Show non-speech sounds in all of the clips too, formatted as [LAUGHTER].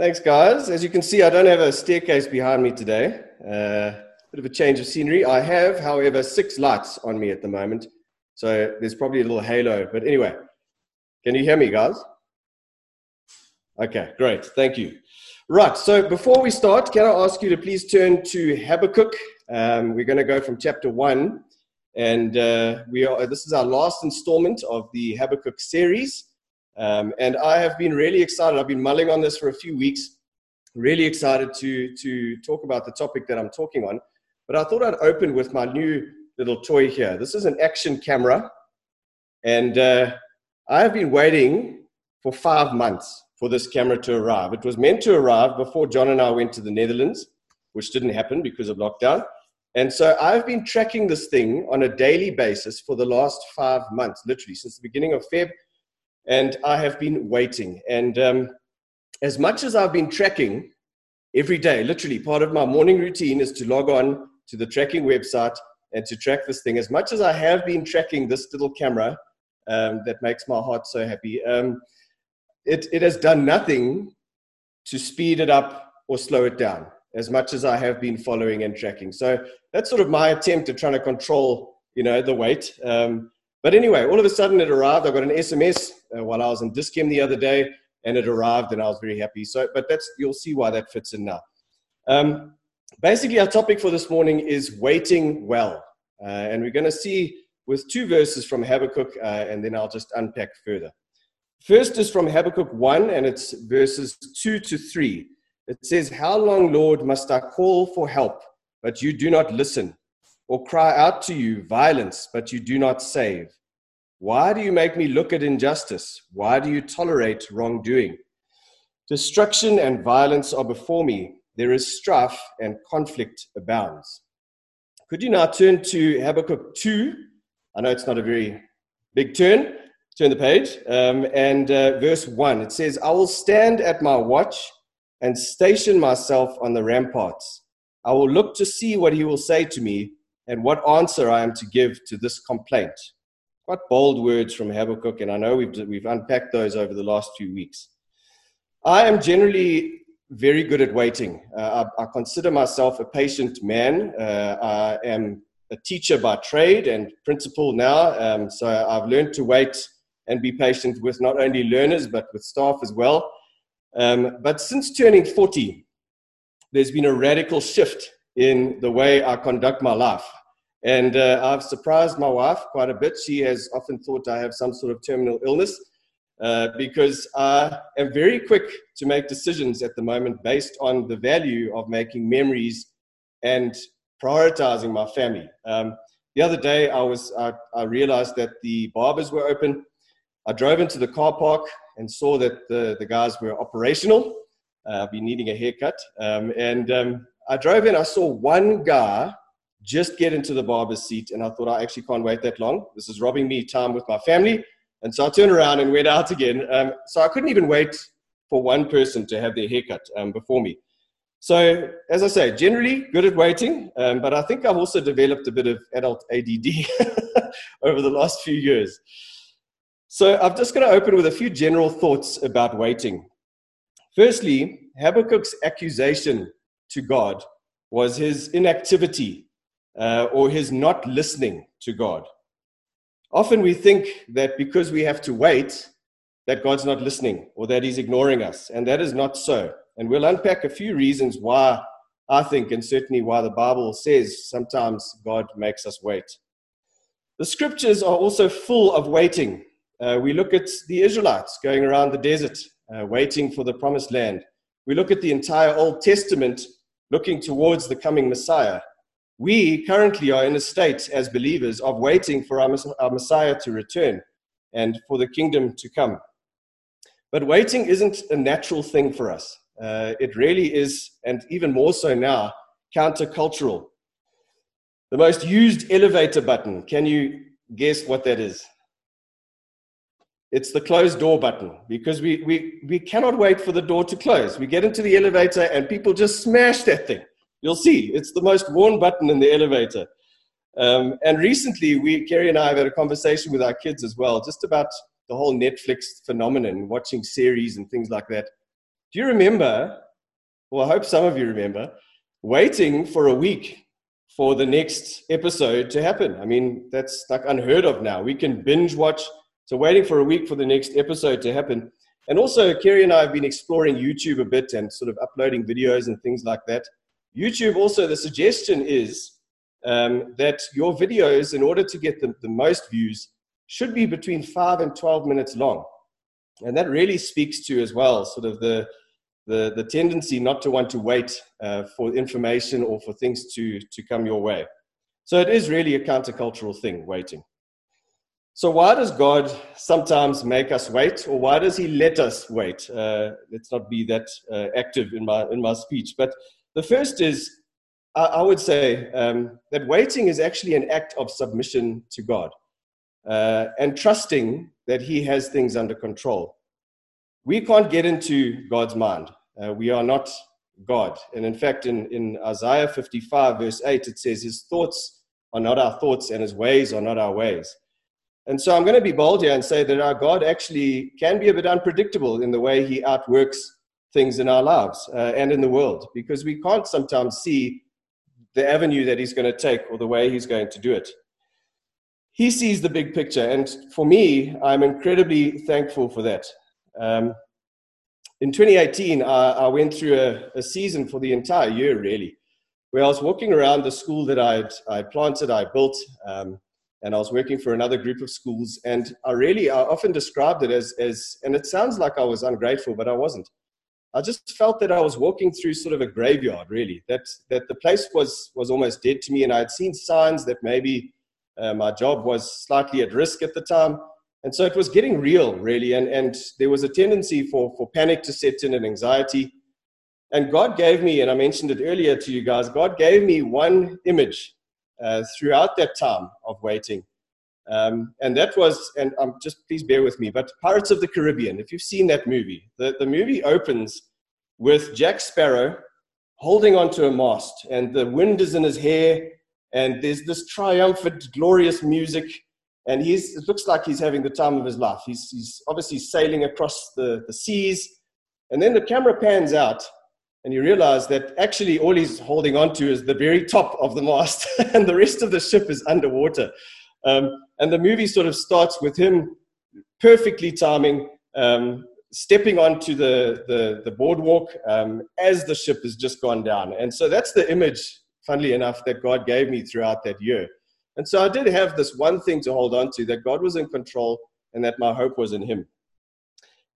Thanks, guys. As you can see, I don't have a staircase behind me today. Uh, bit of a change of scenery. I have, however, six lights on me at the moment. So there's probably a little halo. But anyway, can you hear me, guys? Okay, great. Thank you. Right. So before we start, can I ask you to please turn to Habakkuk? Um, we're going to go from chapter one. And uh, we are, this is our last installment of the Habakkuk series. Um, and I have been really excited. I've been mulling on this for a few weeks, really excited to, to talk about the topic that I'm talking on. But I thought I'd open with my new little toy here. This is an action camera. And uh, I have been waiting for five months for this camera to arrive. It was meant to arrive before John and I went to the Netherlands, which didn't happen because of lockdown. And so I've been tracking this thing on a daily basis for the last five months, literally since the beginning of Feb and I have been waiting. And um, as much as I've been tracking every day, literally part of my morning routine is to log on to the tracking website and to track this thing. As much as I have been tracking this little camera um, that makes my heart so happy, um, it, it has done nothing to speed it up or slow it down as much as I have been following and tracking. So that's sort of my attempt at trying to control, you know, the wait. Um, but anyway, all of a sudden it arrived. I got an SMS uh, while I was in Dis-Chem the other day, and it arrived, and I was very happy. So, but that's you'll see why that fits in now. Um, basically, our topic for this morning is waiting well, uh, and we're going to see with two verses from Habakkuk, uh, and then I'll just unpack further. First is from Habakkuk 1, and it's verses 2 to 3. It says, How long, Lord, must I call for help, but you do not listen? Or cry out to you violence, but you do not save? Why do you make me look at injustice? Why do you tolerate wrongdoing? Destruction and violence are before me. There is strife and conflict abounds. Could you now turn to Habakkuk 2? I know it's not a very big turn. Turn the page. Um, and uh, verse 1 it says, I will stand at my watch and station myself on the ramparts. I will look to see what he will say to me and what answer I am to give to this complaint. Quite bold words from Habakkuk, and I know we've, we've unpacked those over the last few weeks. I am generally very good at waiting. Uh, I, I, consider myself a patient man. Uh, I am a teacher by trade and principal now, um, so I've learned to wait and be patient with not only learners but with staff as well. Um, but since turning 40, there's been a radical shift in the way I conduct my life. And uh, I've surprised my wife quite a bit. She has often thought I have some sort of terminal illness uh, because I am very quick to make decisions at the moment based on the value of making memories and prioritizing my family. Um, the other day, I, was, I, I realized that the barbers were open. I drove into the car park and saw that the, the guys were operational. Uh, I've been needing a haircut. Um, and um, I drove in, I saw one guy just get into the barber's seat, and I thought, I actually can't wait that long. This is robbing me time with my family. And so I turned around and went out again. Um, so I couldn't even wait for one person to have their haircut um, before me. So, as I say, generally good at waiting, um, but I think I've also developed a bit of adult ADD [LAUGHS] over the last few years. So, I'm just going to open with a few general thoughts about waiting. Firstly, Habakkuk's accusation to God was his inactivity uh, or his not listening to God. Often we think that because we have to wait, that God's not listening or that he's ignoring us, and that is not so. And we'll unpack a few reasons why I think, and certainly why the Bible says sometimes God makes us wait. The scriptures are also full of waiting. Uh, we look at the Israelites going around the desert, uh, waiting for the promised land. We look at the entire Old Testament looking towards the coming Messiah. We currently are in a state as believers of waiting for our, our Messiah to return and for the kingdom to come. But waiting isn't a natural thing for us. Uh, it really is, and even more so now, countercultural. The most used elevator button, can you guess what that is? It's the closed door button because we, we, we cannot wait for the door to close. We get into the elevator and people just smash that thing. You'll see, it's the most worn button in the elevator. Um, and recently, we, Kerry and I have had a conversation with our kids as well, just about the whole Netflix phenomenon, watching series and things like that. Do you remember, well, I hope some of you remember, waiting for a week for the next episode to happen? I mean, that's like unheard of now. We can binge watch. So, waiting for a week for the next episode to happen. And also, Kerry and I have been exploring YouTube a bit and sort of uploading videos and things like that. YouTube also, the suggestion is um, that your videos, in order to get the, the most views, should be between 5 and 12 minutes long. And that really speaks to, as well, sort of the, the, the tendency not to want to wait uh, for information or for things to, to come your way. So it is really a countercultural thing, waiting. So, why does God sometimes make us wait, or why does He let us wait? Uh, let's not be that uh, active in my, in my speech. But the first is I, I would say um, that waiting is actually an act of submission to God uh, and trusting that He has things under control. We can't get into God's mind. Uh, we are not God. And in fact, in, in Isaiah 55, verse 8, it says, His thoughts are not our thoughts, and His ways are not our ways. And so I'm going to be bold here and say that our God actually can be a bit unpredictable in the way He outworks things in our lives uh, and in the world because we can't sometimes see the avenue that he's going to take or the way he's going to do it. He sees the big picture, and for me, I'm incredibly thankful for that. Um, in 2018, I, I went through a, a, season for the entire year, really, where I was walking around the school that I'd, I planted, I built, um, and I was working for another group of schools. And I really, I often described it as, as, and it sounds like I was ungrateful, but I wasn't. I just felt that I was walking through sort of a graveyard, really. That that the place was was almost dead to me, and I had seen signs that maybe uh, my job was slightly at risk at the time, and so it was getting real, really. And and there was a tendency for for panic to set in and anxiety. And God gave me, and I mentioned it earlier to you guys. God gave me one image uh, throughout that time of waiting, um, and that was, and um, just please bear with me, but Pirates of the Caribbean, if you've seen that movie, the, the movie opens with Jack Sparrow holding onto a mast, and the wind is in his hair, and there's this triumphant, glorious music, and he's, it looks like he's having the time of his life. He's, he's obviously sailing across the, the seas, and then the camera pans out, and you realize that actually all he's holding on to is the very top of the mast, [LAUGHS] and the rest of the ship is underwater. Um, and the movie sort of starts with him perfectly timing, um, stepping onto the, the, the boardwalk um, as the ship has just gone down. And so that's the image, funnily enough, that God gave me throughout that year. And so I did have this one thing to hold on to that God was in control and that my hope was in Him.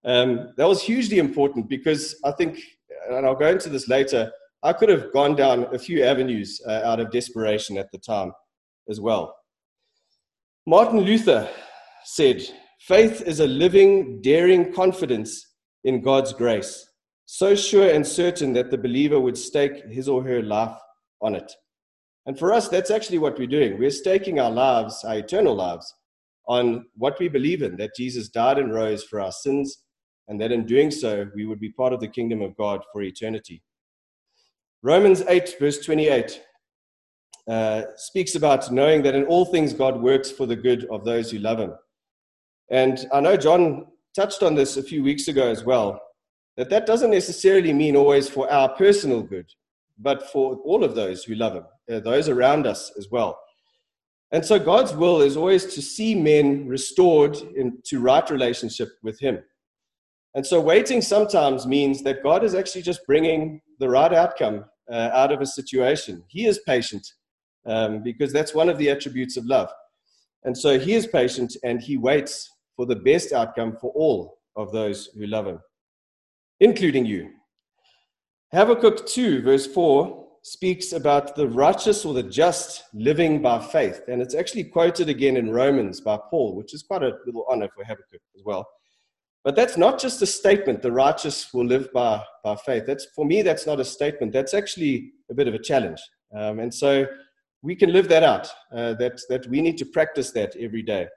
Um, that was hugely important because I think, and I'll go into this later, I could have gone down a few avenues uh, out of desperation at the time as well. Martin Luther said, Faith is a living, daring confidence in God's grace, so sure and certain that the believer would stake his or her life on it. And for us, that's actually what we're doing. We're staking our lives, our eternal lives, on what we believe in that Jesus died and rose for our sins, and that in doing so, we would be part of the kingdom of God for eternity. Romans 8, verse 28 uh, speaks about knowing that in all things God works for the good of those who love Him. And I know John touched on this a few weeks ago as well, that that doesn't necessarily mean always for our personal good, but for all of those who love Him, uh, those around us as well. And so God's will is always to see men restored into right relationship with Him. And so waiting sometimes means that God is actually just bringing the right outcome uh, out of a situation. He is patient um, because that's one of the attributes of love. And so he is patient and he waits for the best outcome for all of those who love him, including you. Habakkuk 2, verse 4, speaks about the righteous or the just living by faith. And it's actually quoted again in Romans by Paul, which is quite a little honor for Habakkuk as well. But that's not just a statement, the righteous will live by, by faith. That's, for me, that's not a statement. That's actually a bit of a challenge. Um, and so we can live that out, uh, that, that we need to practice that every day.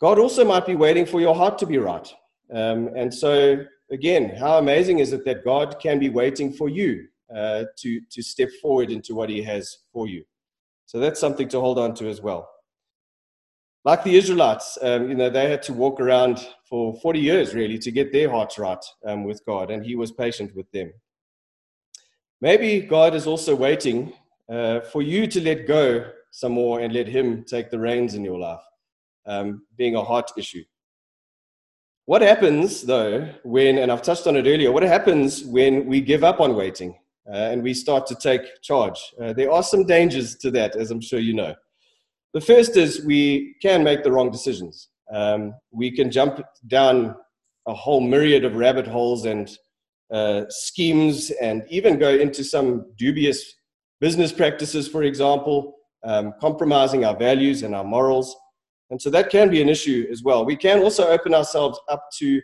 God also might be waiting for your heart to be right. Um, and so, again, how amazing is it that God can be waiting for you uh, to, to step forward into what He has for you? So, that's something to hold on to as well. Like the Israelites, um, you know, they had to walk around for 40 years really to get their hearts right um, with God, and He was patient with them. Maybe God is also waiting uh, for you to let go some more and let Him take the reins in your life, um, being a heart issue. What happens though when, and I've touched on it earlier, what happens when we give up on waiting uh, and we start to take charge? Uh, there are some dangers to that, as I'm sure you know. The first is we can make the wrong decisions. Um, we can jump down a whole myriad of rabbit holes and uh, schemes and even go into some dubious business practices, for example, um, compromising our values and our morals. And so that can be an issue as well. We can also open ourselves up to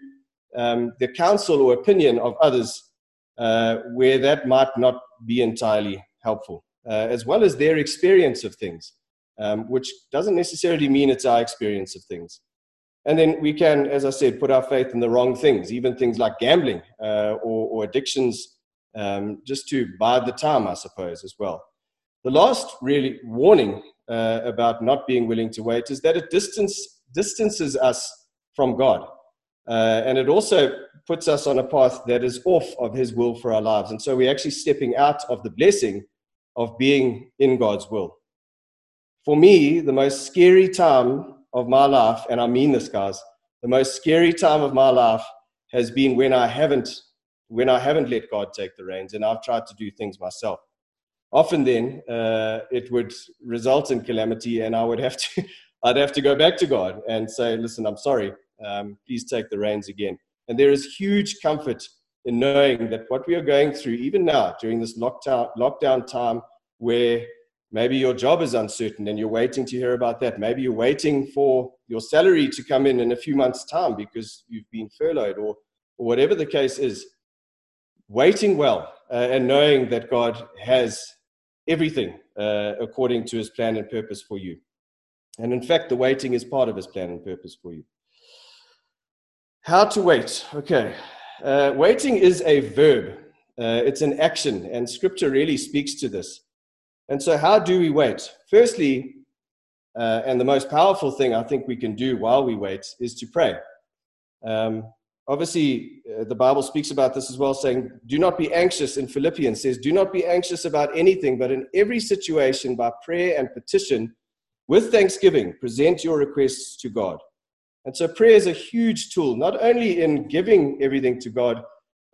um, the counsel or opinion of others uh, where that might not be entirely helpful, uh, as well as their experience of things, um, which doesn't necessarily mean it's our experience of things. And then we can, as I said, put our faith in the wrong things, even things like gambling uh, or, or, addictions, um, just to bide the time, I suppose, as well. The last really warning uh, about not being willing to wait is that it distance, distances us from God. Uh, and it also puts us on a path that is off of His will for our lives. And so we're actually stepping out of the blessing of being in God's will. For me, the most scary time of my life, and I mean this, guys, the most scary time of my life has been when I haven't when I haven't let God take the reins and I've tried to do things myself. Often then uh, it would result in calamity, and I would have to [LAUGHS] I'd have to go back to God and say, "Listen, I'm sorry. Um, please take the reins again." And there is huge comfort in knowing that what we are going through, even now during this lockdown lockdown time, where Maybe your job is uncertain and you're waiting to hear about that. Maybe you're waiting for your salary to come in in a few months' time because you've been furloughed or, or whatever the case is. Waiting well uh, and knowing that God has everything uh, according to his plan and purpose for you. And in fact, the waiting is part of his plan and purpose for you. How to wait. Okay. Uh, waiting is a verb, uh, it's an action, and scripture really speaks to this. And so, how do we wait? Firstly, uh, and the most powerful thing I think we can do while we wait is to pray. Um, obviously, uh, the Bible speaks about this as well, saying, Do not be anxious. In Philippians says, Do not be anxious about anything, but in every situation, by prayer and petition, with thanksgiving, present your requests to God. And so, prayer is a huge tool, not only in giving everything to God,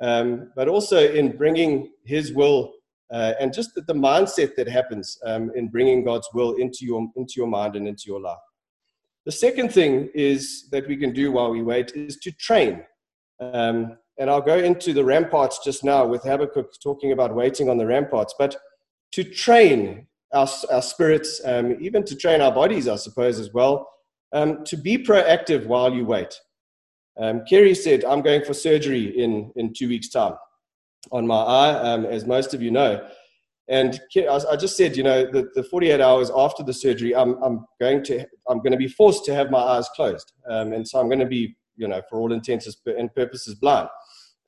um, but also in bringing His will uh, and just the, the, mindset that happens um, in bringing God's will into your, into your mind and into your life. The second thing is that we can do while we wait is to train. Um, and I'll go into the ramparts just now with Habakkuk talking about waiting on the ramparts, but to train our, our spirits, um, even to train our bodies, I suppose, as well, um, to be proactive while you wait. Um, Kerry said, I'm going for surgery in, in two weeks' time on my eye, um, as most of you know. And I just said, you know, the, the 48 hours after the surgery, I'm, I'm going to I'm going to be forced to have my eyes closed, um, and so I'm going to be, you know, for all intents and purposes, blind.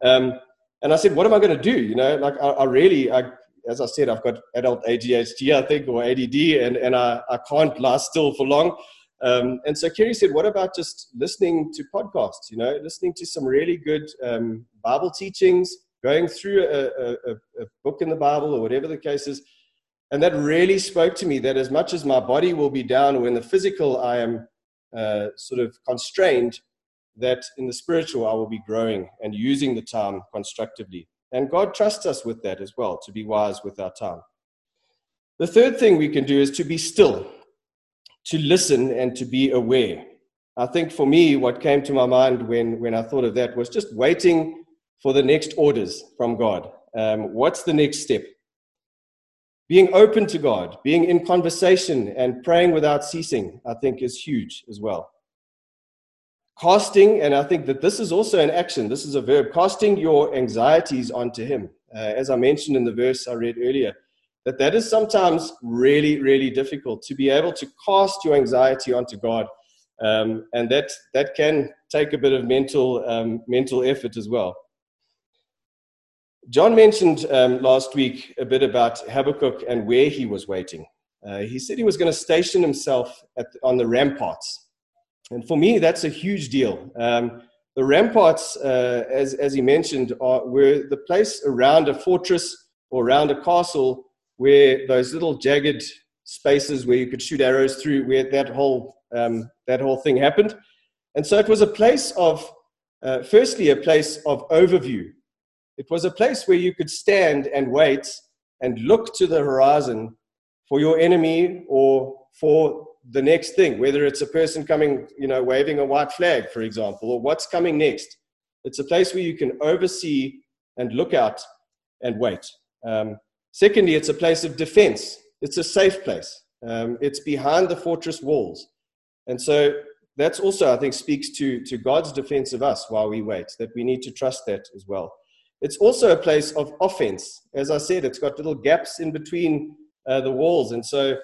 Um, and I said, what am I going to do? You know, like I, I really, I, as I said, I've got adult ADHD, I think, or ADD, and, and I, I can't lie still for long. Um, and so Kerry said, what about just listening to podcasts, you know, listening to some really good um, Bible teachings, going through a, a, a, book in the Bible or whatever the case is. And that really spoke to me that as much as my body will be down in the physical I am uh, sort of constrained, that in the spiritual I will be growing and using the time constructively. And God trusts us with that as well, to be wise with our time. The third thing we can do is to be still, to listen and to be aware. I think for me, what came to my mind when, when I thought of that was just waiting for the next orders from God. Um, what's the next step? Being open to God, being in conversation and praying without ceasing, I think is huge as well. Casting, and I think that this is also an action, this is a verb, casting your anxieties onto Him. Uh, as I mentioned in the verse I read earlier, that that is sometimes really, really difficult to be able to cast your anxiety onto God. Um, and that, that can take a bit of mental, um, mental effort as well. John mentioned um, last week a bit about Habakkuk and where he was waiting. Uh, he said he was going to station himself the, on the ramparts. And for me, that's a huge deal. Um, the ramparts, uh, as, as he mentioned, are, were the place around a fortress or around a castle where those little jagged spaces where you could shoot arrows through, where that whole, um, that whole thing happened. And so it was a place of, uh, firstly, a place of overview. It was a place where you could stand and wait and look to the horizon for your enemy or for the next thing, whether it's a person coming, you know, waving a white flag, for example, or what's coming next. It's a place where you can oversee and look out and wait. Um, secondly, it's a place of defense. It's a safe place. Um, it's behind the fortress walls. And so that's also, I think, speaks to, to God's defense of us while we wait, that we need to trust that as well. It's also a place of offense. As I said, it's got little gaps in between uh, the walls. And so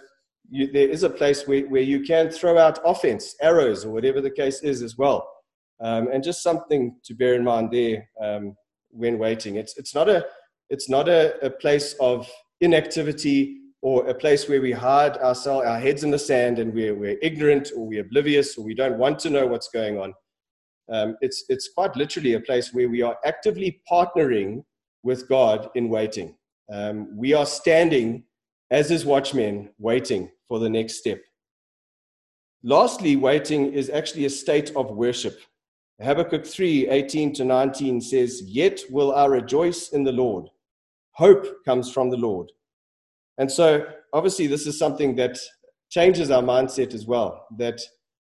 you, there is a place where, where you can throw out offense, arrows, or whatever the case is as well. Um, and just something to bear in mind there um, when waiting. It's, it's not, a, it's not a, a place of inactivity or a place where we hide ourselves, our heads in the sand and we're, we're ignorant or we're oblivious or we don't want to know what's going on. Um, it's, it's quite literally a place where we are actively partnering with God in waiting. Um, we are standing as his watchmen, waiting for the next step. Lastly, waiting is actually a state of worship. Habakkuk 3 18 to 19 says, Yet will I rejoice in the Lord. Hope comes from the Lord. And so, obviously, this is something that changes our mindset as well. That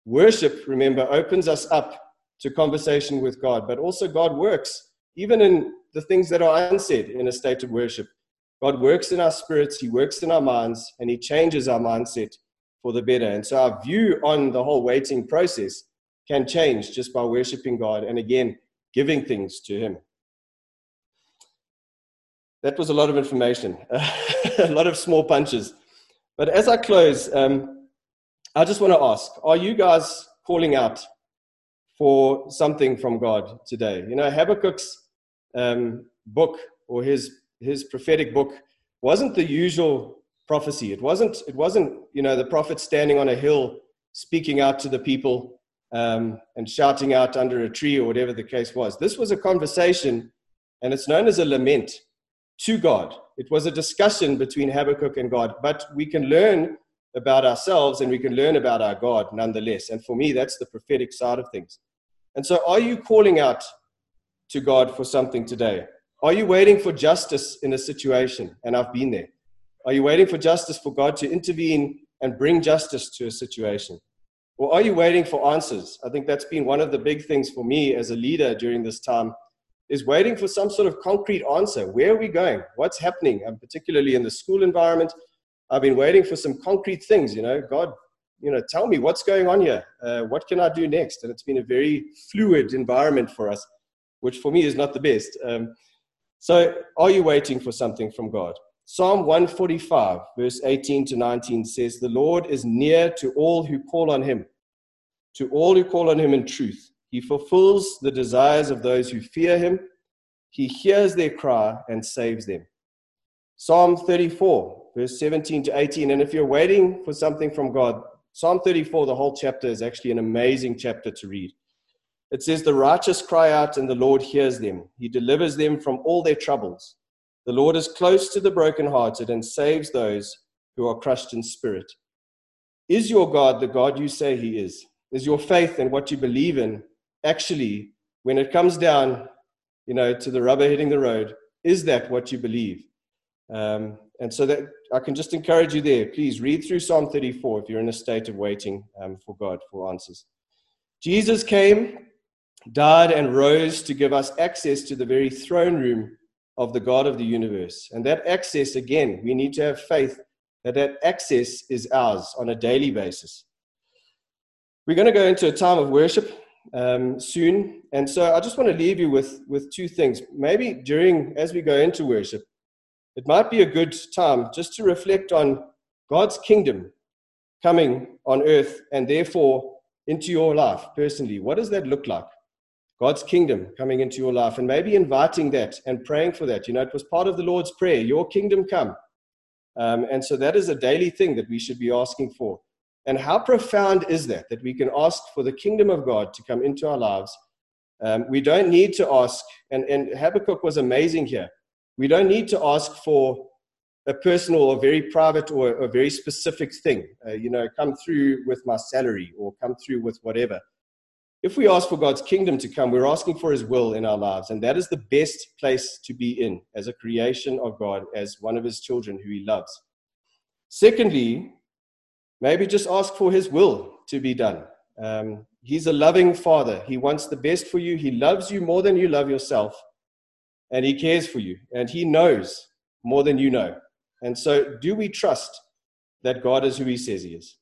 worship, remember, opens us up to conversation with God, but also God works even in the things that are unsaid in a state of worship. God works in our spirits, He works in our minds, and He changes our mindset for the better. And so our view on the whole waiting process can change just by worshiping God and again, giving things to Him. That was a lot of information, [LAUGHS] a lot of small punches. But as I close, um, I just want to ask are you guys calling out for something from God today? You know, Habakkuk's um, book or his his prophetic book wasn't the usual prophecy. It wasn't, it wasn't, you know, the prophet standing on a hill speaking out to the people um, and shouting out under a tree or whatever the case was. This was a conversation, and it's known as a lament to God. It was a discussion between Habakkuk and God, but we can learn about ourselves and we can learn about our God nonetheless. And for me, that's the prophetic side of things. And so, are you calling out to God for something today? Are you waiting for justice in a situation? And I've been there. Are you waiting for justice for God to intervene and bring justice to a situation? Or are you waiting for answers? I think that's been one of the big things for me as a leader during this time is waiting for some sort of concrete answer. Where are we going? What's happening? And particularly in the school environment, I've been waiting for some concrete things. You know, God, you know, tell me what's going on here. Uh, what can I do next? And it's been a very fluid environment for us, which for me is not the best. Um, so, are you waiting for something from God? Psalm 145, verse 18 to 19 says, The Lord is near to all who call on him, to all who call on him in truth. He fulfills the desires of those who fear him. He hears their cry and saves them. Psalm 34, verse 17 to 18. And if you're waiting for something from God, Psalm 34, the whole chapter, is actually an amazing chapter to read. It says, The righteous cry out, and the Lord hears them. He delivers them from all their troubles. The Lord is close to the brokenhearted and saves those who are crushed in spirit. Is your God the God you say he is? Is your faith and what you believe in actually, when it comes down, you know, to the rubber hitting the road, is that what you believe? Um, and so that I can just encourage you there. Please read through Psalm 34 if you're in a state of waiting um, for God for answers. Jesus came died and rose to give us access to the very throne room of the God of the universe. And that access, again, we need to have faith that that access is ours on a daily basis. We're going to go into a time of worship um, soon. And so I just want to leave you with, with two things. Maybe during, as we go into worship, it might be a good time just to reflect on God's kingdom coming on earth and therefore into your life personally. What does that look like? God's kingdom coming into your life and maybe inviting that and praying for that. You know, it was part of the Lord's Prayer, your kingdom come. Um, and so that is a daily thing that we should be asking for. And how profound is that, that we can ask for the kingdom of God to come into our lives? Um, we don't need to ask, and, and Habakkuk was amazing here. We don't need to ask for a personal or very private or a very specific thing. Uh, you know, come through with my salary or come through with whatever. If we ask for God's kingdom to come, we're asking for his will in our lives. And that is the best place to be in as a creation of God, as one of his children who he loves. Secondly, maybe just ask for his will to be done. Um, he's a loving father. He wants the best for you. He loves you more than you love yourself. And he cares for you. And he knows more than you know. And so, do we trust that God is who He says He is?